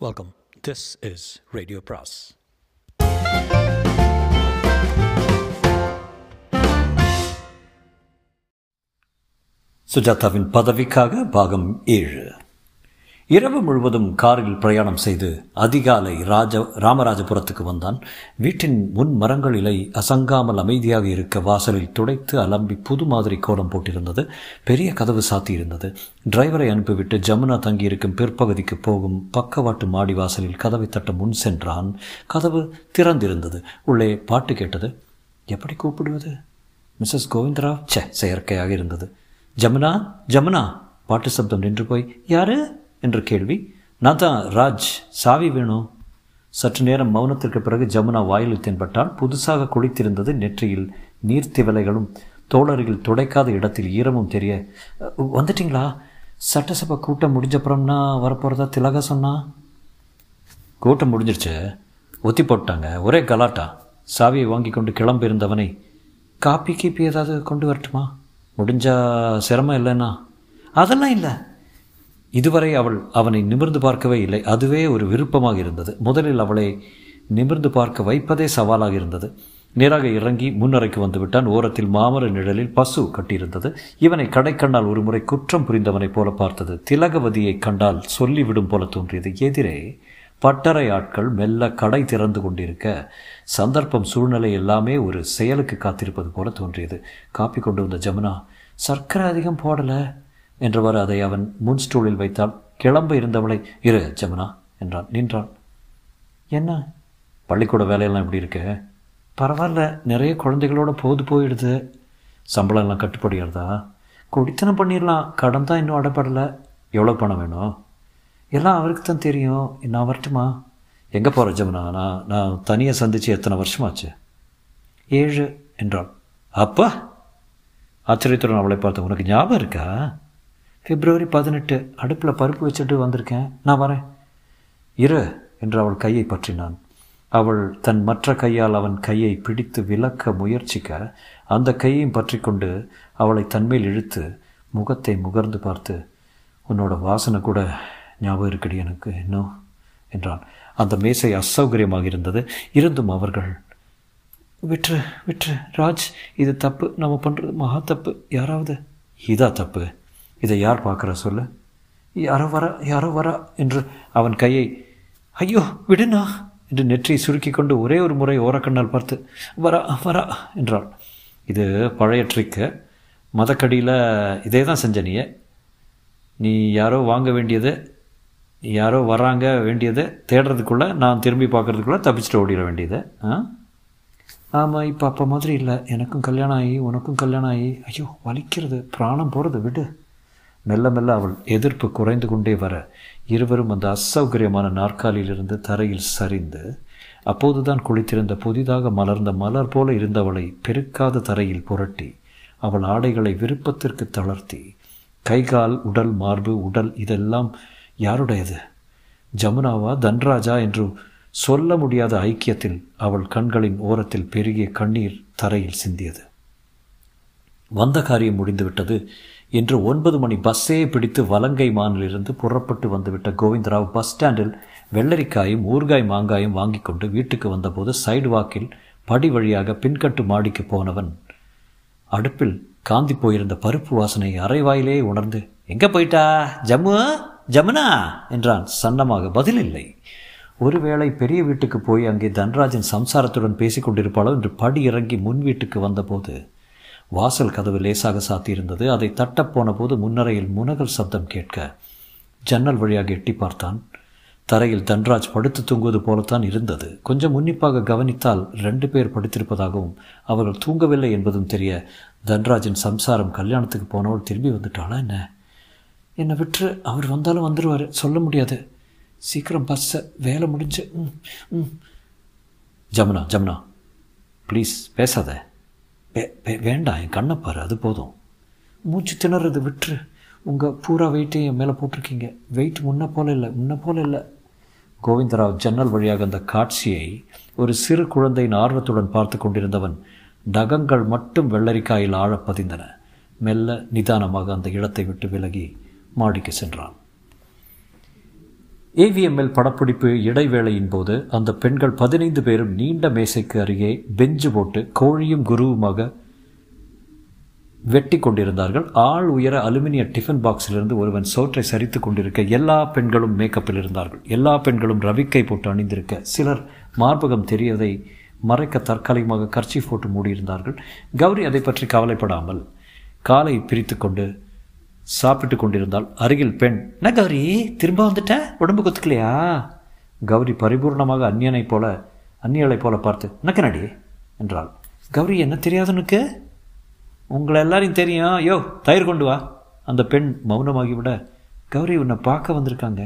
Welcome. This is Radio Pras. சுஜாதாவின் பதவிக்காக பாகம் ஏழு இரவு முழுவதும் காரில் பிரயாணம் செய்து அதிகாலை ராஜ ராமராஜபுரத்துக்கு வந்தான். வீட்டின் முன் மரங்கள் இலை அசங்காமல் அமைதியாக இருக்க வாசலில் துடைத்து அலம்பி புது மாதிரி கோலம் போட்டிருந்தது. பெரிய கதவு சாத்தியிருந்தது. டிரைவரை அனுப்பிவிட்டு ஜமுனா தங்கியிருக்கும் பிற்பகுதிக்கு போகும் பக்கவாட்டு மாடி வாசலில் கதவை தட்ட முன் சென்றான். கதவு திறந்திருந்தது. உள்ளே பாட்டு கேட்டது. எப்படி கூப்பிடுவது? மிஸ்ஸஸ் கோவிந்தராவ். ச்சே செயற்கையாக இருந்தது. ஜமுனா ஜமுனா. பாட்டு சப்தம் நின்று போய் யாரு? என்ற கேள்வி. நான் தான் ராஜ் சாவி வேணும் சற்று நேரம் மௌனத்திற்கு பிறகு ஜமுனா வாயில் தென்பட்டால் புதுசாக குளித்திருந்தது நெற்றியில் நீர்த்திவலைகளும் தோழர்கள் துடைக்காத இடத்தில் ஈரமும் தெரிய வந்துட்டிங்களா வந்துட்டீங்களா? சட்டசபை கூட்டம் முடிஞ்சப்புறம்னா வரப்போகிறதா திலகா சொன்னா. கூட்டம் முடிஞ்சிருச்சு. ஒத்தி போட்டாங்க. ஒரே கலாட்டா. சாவியை வாங்கி கொண்டு கிளம்பியிருந்தவனை காப்பி கீப்பி ஏதாவது கொண்டு வரட்டுமா? முடிஞ்சா சிரமம் இல்லைன்னா? அதெல்லாம் இல்லை. இதுவரை அவள் அவனை நிமிர்ந்து பார்க்கவே இல்லை. அதுவே ஒரு விருப்பமாக இருந்தது. முதலில் அவளை நிமிர்ந்து பார்க்க வைப்பதே சவாலாக இருந்தது. நேராக இறங்கி முன்னறைக்கு வந்து விட்டான் ஓரத்தில் மாமர நிழலில் பசு கட்டியிருந்தது. இவனை கடைக்கண்ணால் ஒரு முறை குற்றம் புரிந்தவனைப் போல பார்த்தது. திலகவதியை கண்டால் சொல்லிவிடும் போல தோன்றியது. எதிரே பட்டறை ஆட்கள் மெல்ல கடை திறந்து கொண்டிருக்க சந்தர்ப்பம் சூழ்நிலை எல்லாமே ஒரு செயலுக்கு காத்திருப்பது போல தோன்றியது. காப்பி கொண்டு வந்த ஜமுனா சர்க்கரை அதிகம் போடலை. என்றவாறு அதை அவன் முன் ஸ்டூலில் வைத்தால் கிளம்ப இருந்தவளை இரு ஜமுனா என்றான். நின்றான் என்ன? பள்ளிக்கூட வேலையெல்லாம் எப்படி இருக்கு? பரவாயில்ல நிறைய குழந்தைகளோட போது போயிடுது. சம்பளம் எல்லாம் கட்டுப்படுகிறதா குடித்தனம் பண்ணிடலாம். கடன் தான் இன்னும் அடைப்படலை. எவ்வளோ பணம் வேணும்? எல்லாம் அவருக்கு தான் தெரியும். நான் வரட்டுமா? எங்கே போகிற ஜமுனா? நான் நான் தனியாக சந்தித்து எத்தனை வருஷமாச்சு? ஏழு என்றாள். அப்பா! ஆச்சரியத்துடன் அவளை பார்த்து உனக்கு ஞாபகம் இருக்கா? பிப்ரவரி பதினெட்டு அடுப்பில் பருப்பு வச்சுட்டு வந்திருக்கேன். நான் வரேன். இரு என்று அவள் கையை பற்றினான். அவள் தன் மற்ற கையால் அவன் கையை பிடித்து விலக்க முயற்சிக்க அந்த கையையும் பற்றி கொண்டு அவளை தன்மேல் இழுத்து முகத்தை முகர்ந்து பார்த்து உன்னோட வாசனை கூட ஞாபகம் இருக்கடி எனக்கு இன்னும் என்றான். அந்த மேசை அசௌகரியமாக இருந்தது. இருந்தும் அவர்கள் விற்று விற்று ராஜ் இது தப்பு. நம்ம பண்ணுறது மகா தப்பு. யாராவது? இதா தப்பு. இதை யார் பார்க்குறா சொல்லு? யாரோ வரா யாரோ வரா என்று அவன் கையை ஐயோ விடுனா என்று நெற்றியை சுருக்கி கொண்டு ஒரே ஒரு முறை ஓரக்கண்ணால் பார்த்து வரா வரா என்றாள். இது பழைய ட்ரிக்கு மதக்கடியில் இதே தான் செஞ்ச நீ நீ யாரோ வாங்க வேண்டியது யாரோ வராங்க வேண்டியது தேடுறதுக்குள்ளே நான் திரும்பி பார்க்குறதுக்குள்ளே தப்பிச்சுட்டு ஓடிட வேண்டியது. ஆ? ஆமாம் இப்போ அப்போ மாதிரி இல்லை. எனக்கும் கல்யாணம் ஆகி உனக்கும் கல்யாணம் ஆகி ஐயோ வலிக்கிறது. பிராணம் போகிறது விடு. மெல்ல மெல்ல அவள் எதிர்ப்பு குறைந்து கொண்டே வர இருவரும் அந்த அசௌகரியமான நாற்காலியிலிருந்து தரையில் சரிந்து அப்போதுதான் குளித்திருந்த புதிதாக மலர்ந்த மலர் போல இருந்தவளை பெருக்காத தரையில் புரட்டி அவள் ஆடைகளை விருப்பத்திற்கு தளர்த்தி கைகால் உடல் மார்பு உடல் இதெல்லாம் யாருடையது? ஜமுனாவா தன்ராஜா என்று சொல்ல முடியாத ஐக்கியத்தில் அவள் கண்களின் ஓரத்தில் பெருகிய கண்ணீர் தரையில் சிந்தியது. வந்த காரியம் முடிந்துவிட்டது. இன்று ஒன்பது மணி பஸ்ஸே பிடித்து வலங்கை மானிலிருந்து புறப்பட்டு வந்துவிட்ட கோவிந்தராவ் பஸ் ஸ்டாண்டில் வெள்ளரிக்காயும் ஊறுகாய் மாங்காயும் வாங்கி கொண்டு வீட்டுக்கு வந்தபோது சைடு வாக்கில் படி வழியாக பின்கட்டு மாடிக்கு போனவன். அடுப்பில் காந்தி போயிருந்த பருப்பு வாசனை அரைவாயிலே உணர்ந்து எங்கே போயிட்டா? ஜம்மு? ஜமுனா? என்றான். சன்னமாக பதில் இல்லை. ஒருவேளை பெரிய வீட்டுக்கு போய் அங்கே தன்ராஜன் சம்சாரத்துடன் பேசிக் கொண்டிருப்பாளோ? என்று படி இறங்கி முன் வீட்டுக்கு வந்தபோது வாசல் கதவு லேசாக சாத்தியிருந்தது. அதை தட்டப்போன போது முன்னரையில் முனகல் சப்தம் கேட்க ஜன்னல் வழியாக எட்டி பார்த்தான். தரையில் தன்ராஜ் படுத்து தூங்குவது போலத்தான் இருந்தது. கொஞ்சம் உன்னிப்பாக கவனித்தால் ரெண்டு பேர் படுத்திருப்பதாகவும் அவர்கள் தூங்கவில்லை என்பதும் தெரிய தன்ராஜின் சம்சாரம் கல்யாணத்துக்கு போனவள் திரும்பி வந்துட்டாளா என்ன? என்னை விட்டு அவர் வந்தாலும் வந்துடுவார் சொல்ல முடியாது. சீக்கிரம் பஸ்ஸை வேலை முடிஞ்சு ம் ம். ஜமுனா ஜமுனா ப்ளீஸ் பேசாத. வேண்டாம் என் கண்ணை பாரு அது போதும். மூச்சு திணறது விட்டுரு. உங்கள் பூரா வெயிட்டையும் என் மேலே போட்டிருக்கீங்க. வெயிட் முன்ன போல இல்லை முன்ன போல இல்லை. கோவிந்தராவ் ஜன்னல் வழியாக அந்த காட்சியை ஒரு சிறு குழந்தையின் ஆர்வத்துடன் பார்த்து கொண்டிருந்தவன் நகங்கள் மட்டும் வெள்ளரிக்காயில் ஆழப் பதிந்தன. மெல்ல நிதானமாக அந்த இடத்தை விட்டு விலகி மாடிக்கு சென்றான். ஏவிஎம்எல் படப்பிடிப்பு இடைவேளையின் போது அந்த பெண்கள் பதினைந்து பேரும் நீண்ட மேசைக்கு அருகே பெஞ்சு போட்டு கோழியும் குருவுமாக வெட்டி கொண்டிருந்தார்கள். ஆள் உயர அலுமினிய டிஃபன் பாக்ஸிலிருந்து ஒருவன் சோற்றை சரித்து கொண்டிருக்க எல்லா பெண்களும் மேக்கப்பில் இருந்தார்கள். எல்லா பெண்களும் ரவிக்கை போட்டு அணிந்திருக்க சிலர் மார்பகம் தெரியதை மறைக்க தற்காலிகமாக கர்ச்சி போட்டு மூடியிருந்தார்கள். கௌரி அதை பற்றி கவலைப்படாமல் காலை பிரித்து கொண்டு சாப்பிட்டு கொண்டிருந்தாள் அருகில் பெண் என்ன கௌரி திரும்ப வந்துட்ட? உடம்பு கொத்துக்கலையா? கௌரி பரிபூர்ணமாக அந்நியனைப் போல அந்நியலைப் போல பார்த்து நக்கனடி என்றாள். கௌரி என்ன தெரியாதுனுக்கு உங்களை எல்லாரையும் தெரியும். யோ தயிர் கொண்டு வா. அந்த பெண் மௌனமாகிவிட கௌரி உன்னை பார்க்க வந்திருக்காங்க.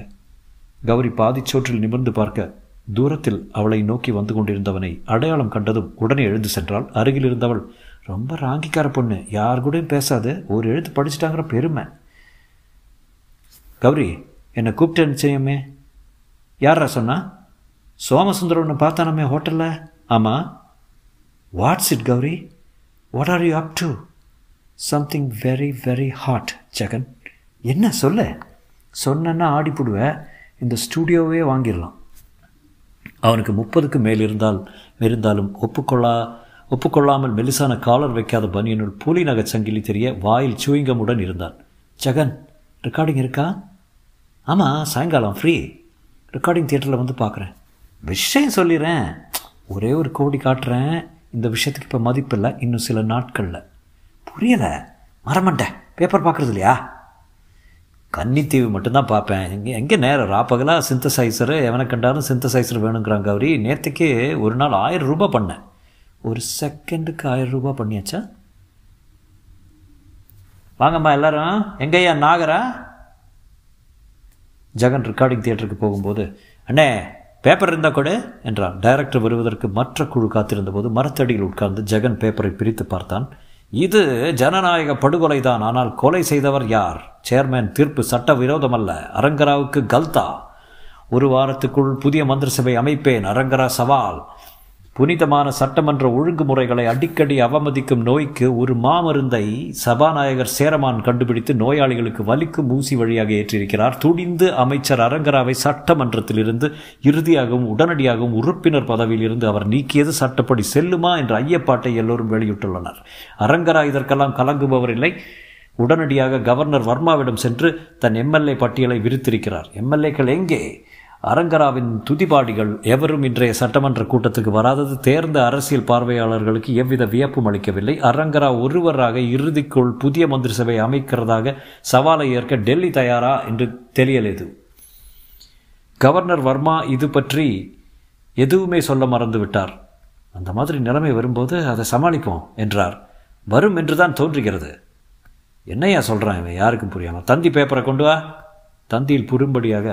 கௌரி பாதிச்சோற்றில் நிமிர்ந்து பார்க்க தூரத்தில் அவளை நோக்கி வந்து கொண்டிருந்தவனை அடையாளம் கண்டதும் உடனே எழுந்து சென்றாள். அருகில் இருந்தவள் ரொம்ப ராங்கிக்கார பொண்ணு. யார் கூடயும் பேசாது. ஒரு எழுத்து படிச்சிட்டாங்கிற பெருமை. கௌரி என்னை கூப்பிட்டு நிச்சயமே யாரா சொன்னா? சோமசுந்தரம் ஒன்று பார்த்தானமே ஹோட்டலில்? ஆமாம் what's it Gauri? What are you up to something very very hot Jagan. என்ன சொல்ல? சொன்னா போடுவேன் இந்த ஸ்டூடியோவே வாங்கிடலாம். அவனுக்கு முப்பதுக்கு மேல் இருந்தால் இருந்தாலும் ஒப்புக்கொள்ளா ஒப்புக்கொள்ளாமல் மெலிசான காலர் வைக்காத பனியனுள் பூலி நகச் சங்கிலி தெரிய வாயில் சூயிங்கமுடன் இருந்தான். ஜெகன் ரெக்கார்டிங் இருக்கா? ஆமாம் சாயங்காலம் ஃப்ரீ ரெக்கார்டிங் தியேட்டரில் வந்து பார்க்குறேன். விஷயம் சொல்லிடுறேன் ஒரே ஒரு கோடி காட்டுறேன். இந்த விஷயத்துக்கு இப்போ மதிப்பில்லை இன்னும் சில நாட்களில். புரியலை. மரமண்டேன் பேப்பர் பார்க்குறது இல்லையா? கன்னித்தீவு மட்டும்தான் பார்ப்பேன். எங்கே எங்கே நேரம்? ராப்பகலாக சிந்தசைசரு எவனை கண்டாலும் சிந்தசைசர் வேணுங்கிறாங்க கௌரி. நேற்றுக்கு ஒரு நாள் ஆயிரம் ரூபாய் பண்ணேன். ஒரு செகண்டுக்கு ஆயிரம் ரூபாய் பண்ணியாச்சா? வாங்கம்மா எல்லாரும். எங்கய்யா நாகரா? ஜெகன் ரெக்கார்டிங் தியேட்டருக்கு போகும்போது அண்ணே பேப்பர் இருந்தால் கொடு என்றான். டைரக்டர் வருவதற்கு மற்ற குழு காத்திருந்தபோது மரத்தடியில் உட்கார்ந்து ஜெகன் பேப்பரை பிரித்து பார்த்தான். இது ஜனநாயக படுகொலை தான் ஆனால் கொலை செய்தவர் யார்? சேர்மேன் தீர்ப்பு சட்ட விரோதமல்ல. அரங்கராவுக்கு கல்தா. ஒரு வாரத்துக்குள் புதிய மந்திரிசபை அமைப்பேன் அரங்கரா சவால். புனிதமான சட்டமன்ற ஒழுங்குமுறைகளை அடிக்கடி அவமதிக்கும் நோய்க்கு ஒரு மாமருந்தை சபாநாயகர் சேரமான் கண்டுபிடித்து நோயாளிகளுக்கு வலிக்கும் ஊசி வழியாக ஏற்றிருக்கிறார். துடிந்து அமைச்சர் அரங்கராவை சட்டமன்றத்திலிருந்து இறுதியாகவும் உடனடியாகவும் உறுப்பினர் பதவியில் இருந்து அவர் நீக்கியது சட்டப்படி செல்லுமா என்ற ஐயப்பாட்டை எல்லோரும் வெளியிட்டுள்ளனர். அரங்கரா இதற்கெல்லாம் கலங்குபவர் இல்லை உடனடியாக கவர்னர் வர்மாவிடம் சென்று தன் எம்எல்ஏ பட்டியலை விரித்திருக்கிறார். எம்எல்ஏக்கள் எங்கே? அரங்கராவின் துதிபாடிகள் எவரும் இன்றைய சட்டமன்ற கூட்டத்துக்கு வராதது தேர்ந்த அரசியல் பார்வையாளர்களுக்கு எவ்வித வியப்பும் அளிக்கவில்லை. அரங்கரா ஒருவராக இறுதிக்குள் புதிய மந்திரி சபை அமைக்கிறதாக சவாலை ஏற்க டெல்லி தயாரா என்று தெரியலது. கவர்னர் வர்மா இது பற்றி எதுவுமே சொல்ல மறந்து விட்டார் அந்த மாதிரி நிலைமை வரும்போது அதை சமாளிப்போம் என்றார். வரும் என்று தான் தோன்றுகிறது. என்னையா சொல்கிறான் இவன்? யாருக்கும் புரியாமல் தந்தி பேப்பரை கொண்டு வா. தந்தியில் புறும்படியாக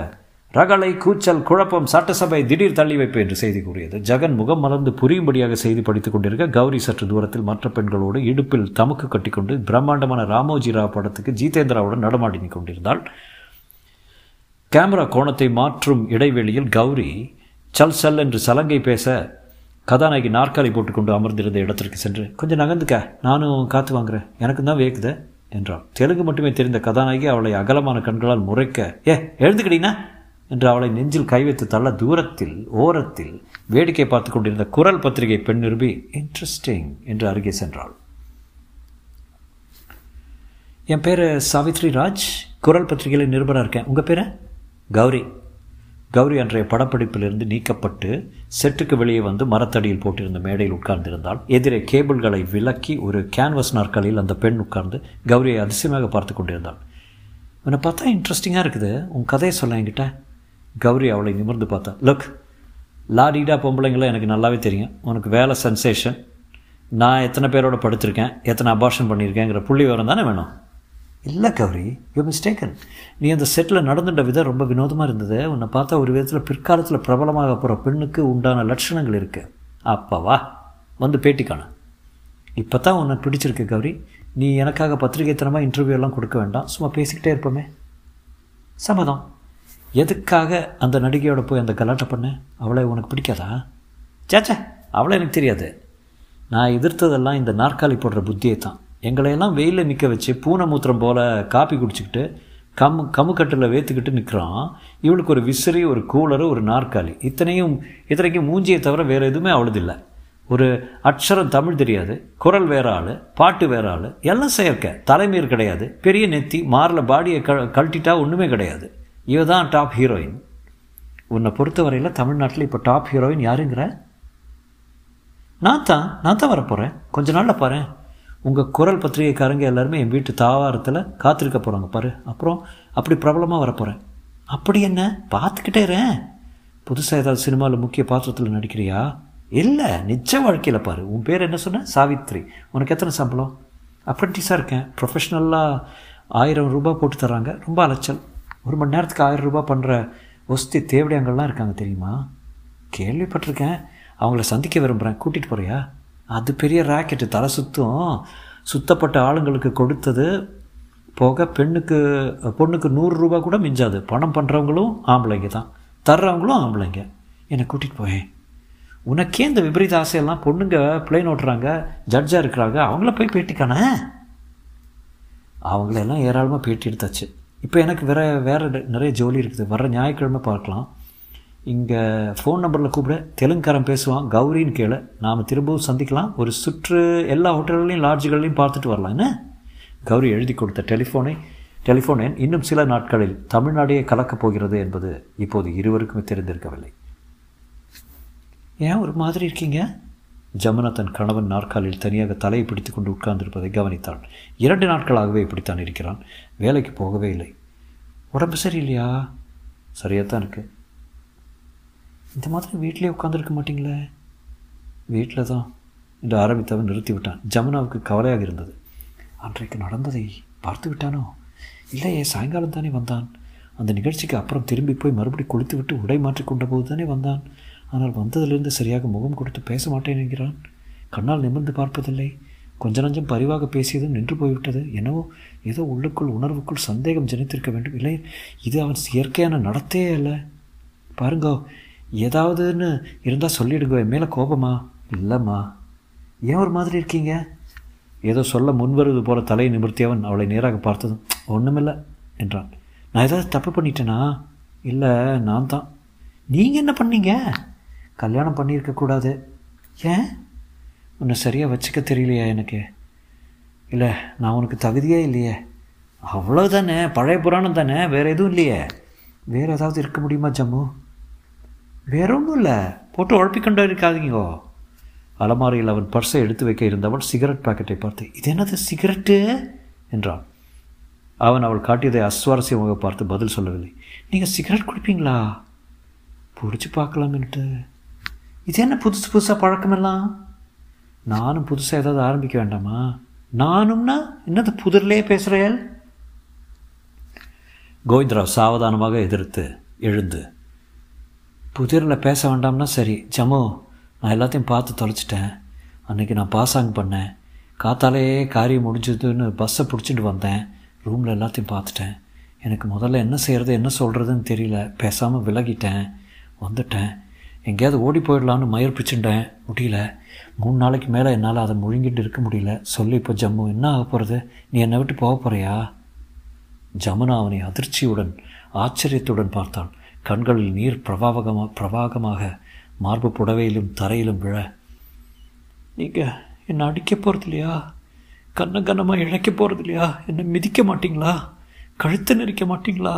ரகளை கூச்சல் குழப்பம் சட்டசபை திடீர் தள்ளி வைப்பு என்று செய்தி கூறியது. ஜெகன் முகம் மலர்ந்து புரியும்படியாக செய்தி படித்துக் கொண்டிருக்க கௌரி சற்று தூரத்தில் மற்ற பெண்களோடு இடுப்பில் தமுக்கு கட்டிக்கொண்டு பிரம்மாண்டமான ராமோஜி ராவ் படத்துக்கு ஜீதேந்திராவுடன் நடமாடி கொண்டிருந்தாள் கேமரா கோணத்தை மாற்றும் இடைவெளியில் கௌரி சல் சல் என்று சலங்கை பேச கதாநாயகி நாற்காலி போட்டுக்கொண்டு அமர்ந்திருந்த இடத்திற்கு சென்று கொஞ்சம் நகர்ந்துக்க நானும் காத்து வாங்குறேன். எனக்கு தான் வேக்குது என்றாள். தெலுங்கு மட்டுமே தெரிந்த கதாநாயகி அவளை அகலமான கண்களால் முறைக்க ஏ எழுந்துக்கிட்டீங்கன்னா என்று அவளை நெஞ்சில் கை வைத்து தள்ள தூரத்தில் ஓரத்தில் வேடிக்கை பார்த்து கொண்டிருந்த குரல் பத்திரிகை பெண் நிருபி இன்ட்ரெஸ்டிங் என்று அருகே சென்றாள். என் பேர் சாவித்ரி ராஜ். குரல் பத்திரிகையில் நிருபராக இருக்கேன். உங்கள் பேர்? கௌரி. கௌரி அன்றைய படப்பிடிப்பிலிருந்து நீக்கப்பட்டு செட்டுக்கு வெளியே வந்து மரத்தடியில் போட்டிருந்த மேடையில் உட்கார்ந்திருந்தால் எதிரே கேபிள்களை விலக்கி ஒரு கேன்வஸ் நாற்காலியில் அந்த பெண் உட்கார்ந்து கௌரியை அதிசயமாக பார்த்து கொண்டிருந்தாள். உன்னை பார்த்தா இன்ட்ரெஸ்டிங்காக இருக்குது. உன் கதையை சொல்ல என்கிட்ட. கௌரி அவளை நிமிர்ந்து பார்த்தா லுக் லாடிடா பொம்பளைங்களும் எனக்கு நல்லாவே தெரியும். உனக்கு வேலை சென்சேஷன் நான் எத்தனை பேரோட படுத்திருக்கேன் எத்தனை அபார்ஷன் பண்ணியிருக்கேங்கிற புள்ளி விவரம் தானே வேணும்? இல்லை கௌரி யூ மிஸ்டேக்கன் நீ அந்த செட்டில் நடந்துட்ட விதம் ரொம்ப வினோதமாக இருந்தது. உன்னை பார்த்தா ஒரு விதத்தில் பிற்காலத்தில் பிரபலமாக போகிற பெண்ணுக்கு உண்டான லட்சணங்கள் இருக்குது அப்பாவா வந்து பேட்டி காண. இப்போ தான் உன்னை பிடிச்சிருக்கு கௌரி. நீ எனக்காக பத்திரிகைத்தனமாக இன்டர்வியூ எல்லாம் கொடுக்க வேண்டாம். சும்மா பேசிக்கிட்டே இருப்போமே. சம்மதம். எதுக்காக அந்த நடிகையோட போய் அந்த கலாட்டை பண்ண? அவளை உனக்கு பிடிக்காதா? சேச்சா அவளை எனக்கு தெரியாது. நான் எதிர்த்ததெல்லாம் இந்த நாற்காலி போடுற புத்தியை தான். எங்களையெல்லாம் வெயிலில் நிற்க வச்சு பூனை மூத்திரம் போல் காப்பி குடிச்சிக்கிட்டு கம்மு கம்முக்கட்டில் வேத்துக்கிட்டு நிற்கிறான் இவளுக்கு ஒரு விசிறி ஒரு கூலரு ஒரு நாற்காலி. இத்தனையும் இத்தனைக்கும் மூஞ்சியை தவிர வேறு எதுவுமே அவளதில்லை. ஒரு அக்ஷரம் தமிழ் தெரியாது. குரல் வேற ஆள் பாட்டு வேற ஆள். எல்லாம் செயற்கை. தலைமையர் கிடையாது. பெரிய நெத்தி மாரில் பாடியை க கழட்டிட்டா ஒன்றுமே கிடையாது. இவ தான் டாப் ஹீரோயின் உன்னை பொறுத்தவரையில் தமிழ்நாட்டில் இப்போ டாப் ஹீரோயின் யாருங்கிற? நான் தான் நான் தான் வரப்போகிறேன் கொஞ்ச நாளில் பாரு உங்கள் குரல் பத்திரிகைக்காரங்க எல்லாருமே என் வீட்டு தாவாரத்தில் காத்திருக்க போகிறாங்க பாரு. அப்புறம் அப்படி பிரபலமாக வரப்போகிறேன் அப்படி என்ன? பார்த்துக்கிட்டே புதுசாக ஏதாவது சினிமாவில் முக்கிய பாத்திரத்தில் நடிக்கிறியா? இல்லை நிஜ வாழ்க்கையில் பாரு. உன் பேர் என்ன சொன்ன? சாவித்ரி. உனக்கு எத்தனை சம்பளம்? அப்ரெண்டிஸாக இருக்கேன். ப்ரொஃபஷ்னலாக ஆயிரம் ரூபாய் போட்டு தராங்க ரொம்ப அலைச்சல். ஒரு மணி நேரத்துக்கு ஆயிரம் ரூபாய் பண்ணுற ஒஸ்தி தேவடியாங்கள்லாம் இருக்காங்க தெரியுமா? கேள்விப்பட்டிருக்கேன். அவங்கள சந்திக்க விரும்புகிறேன் கூட்டிகிட்டு போகிறியா அது பெரிய ராக்கெட்டு தலை சுத்தும். சுத்தப்பட்ட ஆளுங்களுக்கு கொடுத்தது போக பெண்ணுக்கு பொண்ணுக்கு நூறு ரூபா கூட மிஞ்சாது. பணம் பண்ணுறவங்களும் ஆம்பளைங்க தான். தர்றவங்களும் ஆம்பளைங்க. என்னை கூட்டிகிட்டு போயேன். உனக்கே இந்த விபரீத ஆசையெல்லாம் பொண்ணுங்க பிளேன் ஓட்டுறாங்க ஜட்ஜாக இருக்கிறாங்க. அவங்கள போய் பேட்டிக்கானே? அவங்களெல்லாம் ஏராளமாக பேட்டி எடுத்தாச்சு. இப்போ எனக்கு வேற வேறு நிறைய ஜோலி இருக்குது. வர ஞாயிற்றுக்கிழமை பார்க்கலாம். இங்கே ஃபோன் நம்பரில் கூப்பிட. தெலுங்குக்காரன் பேசுவான். கௌரின்னு கேளு. நாம் திரும்பவும் சந்திக்கலாம். ஒரு சுற்று எல்லா ஹோட்டல்களையும் லாட்ஜுகள்லையும் பார்த்துட்டு வரலாம். என்ன? கௌரி எழுதி கொடுத்த டெலிஃபோனை டெலிஃபோன் எண் இன்னும் சில நாட்களில் தமிழ்நாடே கலக்கப் போகிறது என்பது இப்போது இருவருக்குமே தெரிந்திருக்கவில்லை. ஏன் ஒரு மாதிரி இருக்கீங்க? ஜமுனா தன் கணவன் நாற்காலில் தனியாக தலையை பிடித்து கொண்டு உட்கார்ந்திருப்பதை கவனித்தாள் இரண்டு நாட்களாகவே இப்படித்தான் இருக்கிறான். வேலைக்கு போகவே இல்லை. உடம்பு சரியில்லையா? சரியாக தான் இருக்கு. இந்த மாதிரி வீட்டிலே உட்காந்துருக்க மாட்டிங்களே? வீட்டில் தான் என்று ஆரம்பித்தவன் நிறுத்தி விட்டான் ஜமுனாவுக்கு கவலையாக இருந்தது. அன்றைக்கு நடந்ததை பார்த்து விட்டானோ? இல்லையே சாயங்காலம் தானே வந்தான். அந்த நிகழ்ச்சிக்கு அப்புறம் திரும்பி போய் மறுபடி குளித்து விட்டு உடை மாற்றிக்கொண்ட போது தானே வந்தான். ஆனால் வந்ததிலிருந்து சரியாக முகம் கொடுத்து பேச மாட்டேன் என்கிறான். கண்ணால் நிமிர்ந்து பார்ப்பதில்லை. கொஞ்ச நஞ்சம் பரிவாக பேசியதும் நின்று போய்விட்டது. என்னவோ ஏதோ உள்ளுக்குள் உணர்வுக்குள் சந்தேகம் ஜனித்திருக்க வேண்டும். இல்லை இது அவன் இயற்கையான நடத்தே அல்ல. பாருங்கோ ஏதாவதுன்னு இருந்தால் சொல்லிடுங்க. என் மேலே கோபமா? இல்லைம்மா. ஏன் ஒரு மாதிரி இருக்கீங்க? ஏதோ சொல்ல முன்வருவது போல தலையை நிமிர்த்தியவன் அவளை நேராக பார்த்ததும் ஒன்றுமில்லை என்றான். நான் ஏதாவது தப்பு பண்ணிட்டேனா? இல்லை நான் தான். நீங்கள் என்ன பண்ணீங்க? கல்யாணம் பண்ணியிருக்கக்கூடாது ஏன்? உன்னை சரியாக வச்சுக்க தெரியலையா எனக்கு? இல்லை நான் உனக்கு தகுதியே இல்லையே. அவ்வளோதானே பழைய புராணம் தானே வேறு எதுவும் இல்லையே. வேறு ஏதாவது இருக்க முடியுமா ஜம்மு? வேற ஒன்றும் இல்லை. போட்டு உழப்பிக்கொண்டு இருக்காதீங்கோ. அலமாரியில் அவன் பர்ஸை எடுத்து வைக்க இருந்தவன் சிகரெட் பாக்கெட்டை பார்த்து இது என்னது சிகரெட்டு? என்றான். அவன் அவள் காட்டியதை அஸ்வாரஸ்யமாக பார்த்து பதில் சொல்லவில்லை. நீங்கள் சிகரெட் குடிப்பீங்களா? பிடிச்சி பார்க்கலாம்னுட்டு. இது என்ன புதுசு புதுசாக பழக்கமெல்லாம்? நானும் புதுசாக ஏதாவது ஆரம்பிக்க வேண்டாமா? நானும்னா என்னது புதிரிலே பேசுகிறேன் கோவிந்தராவ் சாவதானமாக எதிர்த்து எழுந்து புதிரில் பேச வேண்டாம்னா சரி ஜமு நான் எல்லாத்தையும் பார்த்து தொலைச்சிட்டேன். அன்றைக்கி நான் பாசாங் பண்ணேன். காத்தாலேயே காரியம் முடிஞ்சதுன்னு பஸ்ஸை பிடிச்சிட்டு வந்தேன். ரூமில் எல்லாத்தையும் பார்த்துட்டேன். எனக்கு முதல்ல என்ன செய்கிறது என்ன சொல்கிறதுன்னு தெரியல. பேசாமல் விலகிட்டேன். வந்துட்டேன். எங்கேயாவது ஓடி போயிடலான்னு மயிர் பிச்சுட்டேன். முடியல. மூணு நாளைக்கு மேலே என்னால் அதை முழுங்கிட்டு இருக்க முடியல. சொல்லி இப்போ ஜம்மு என்ன ஆக போகிறது நீ என்னை விட்டு போக போகிறியா ஜமுனா அவனை அதிர்ச்சியுடன் ஆச்சரியத்துடன் பார்த்தான் கண்களில் நீர் பிரபாவகமாக பிரவாகமாக மார்பு புடவையிலும் தரையிலும் விழ. நீங்கள் என்னை அடிக்க போகிறது இல்லையா? கண்ண கன்னமாக இழைக்க போகிறது இல்லையா? என்னை மிதிக்க மாட்டிங்களா? கழுத்து நெரிக்க மாட்டிங்களா?